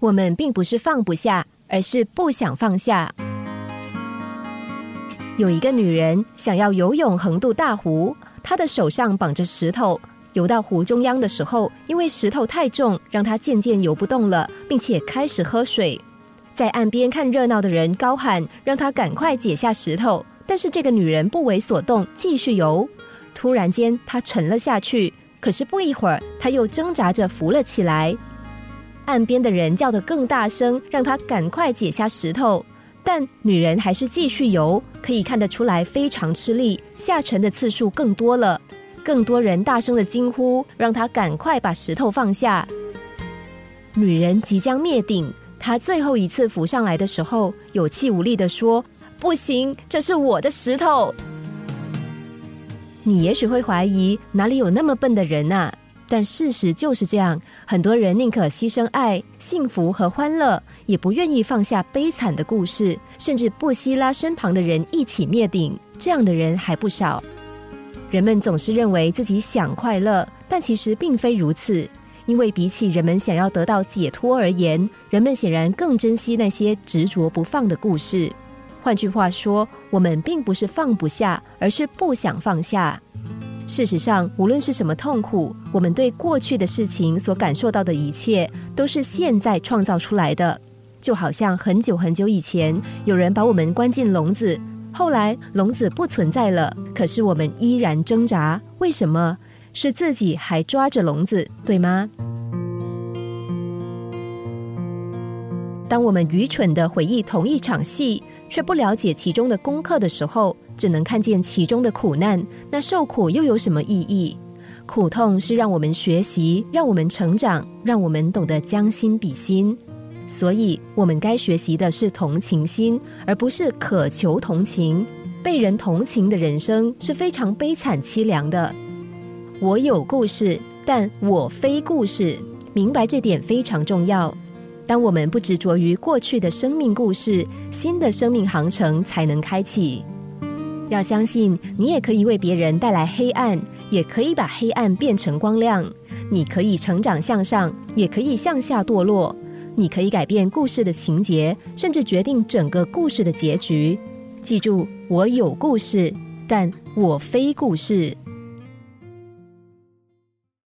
我们并不是放不下，而是不想放下。有一个女人想要游泳横渡大湖，她的手上绑着石头。游到湖中央的时候，因为石头太重，让她渐渐游不动了，并且开始喝水。在岸边看热闹的人高喊，让她赶快解下石头。但是这个女人不为所动，继续游。突然间，她沉了下去。可是不一会儿，她又挣扎着浮了起来。岸边的人叫得更大声，让她赶快解下石头。但女人还是继续游，可以看得出来非常吃力，下沉的次数更多了。更多人大声的惊呼，让她赶快把石头放下。女人即将灭顶，她最后一次浮上来的时候，有气无力的说：“不行，这是我的石头。”你也许会怀疑，哪里有那么笨的人呢？但事实就是这样，很多人宁可牺牲爱、幸福和欢乐，也不愿意放下悲惨的故事，甚至不惜拉身旁的人一起灭顶。这样的人还不少。人们总是认为自己想快乐，但其实并非如此。因为比起人们想要得到解脱而言，人们显然更珍惜那些执着不放的故事。换句话说，我们并不是放不下，而是不想放下。事实上，无论是什么痛苦，我们对过去的事情所感受到的一切，都是现在创造出来的。就好像很久很久以前，有人把我们关进笼子，后来笼子不存在了，可是我们依然挣扎。为什么？是自己还抓着笼子，对吗？当我们愚蠢的回忆同一场戏，却不了解其中的功课的时候，只能看见其中的苦难，那受苦又有什么意义？苦痛是让我们学习，让我们成长，让我们懂得将心比心。所以，我们该学习的是同情心，而不是渴求同情。被人同情的人生是非常悲惨凄凉的。我有故事，但我非故事。明白这点非常重要。当我们不执着于过去的生命故事，新的生命航程才能开启。要相信，你也可以为别人带来黑暗，也可以把黑暗变成光亮。你可以成长向上，也可以向下堕落。你可以改变故事的情节，甚至决定整个故事的结局。记住，我有故事，但我非故事。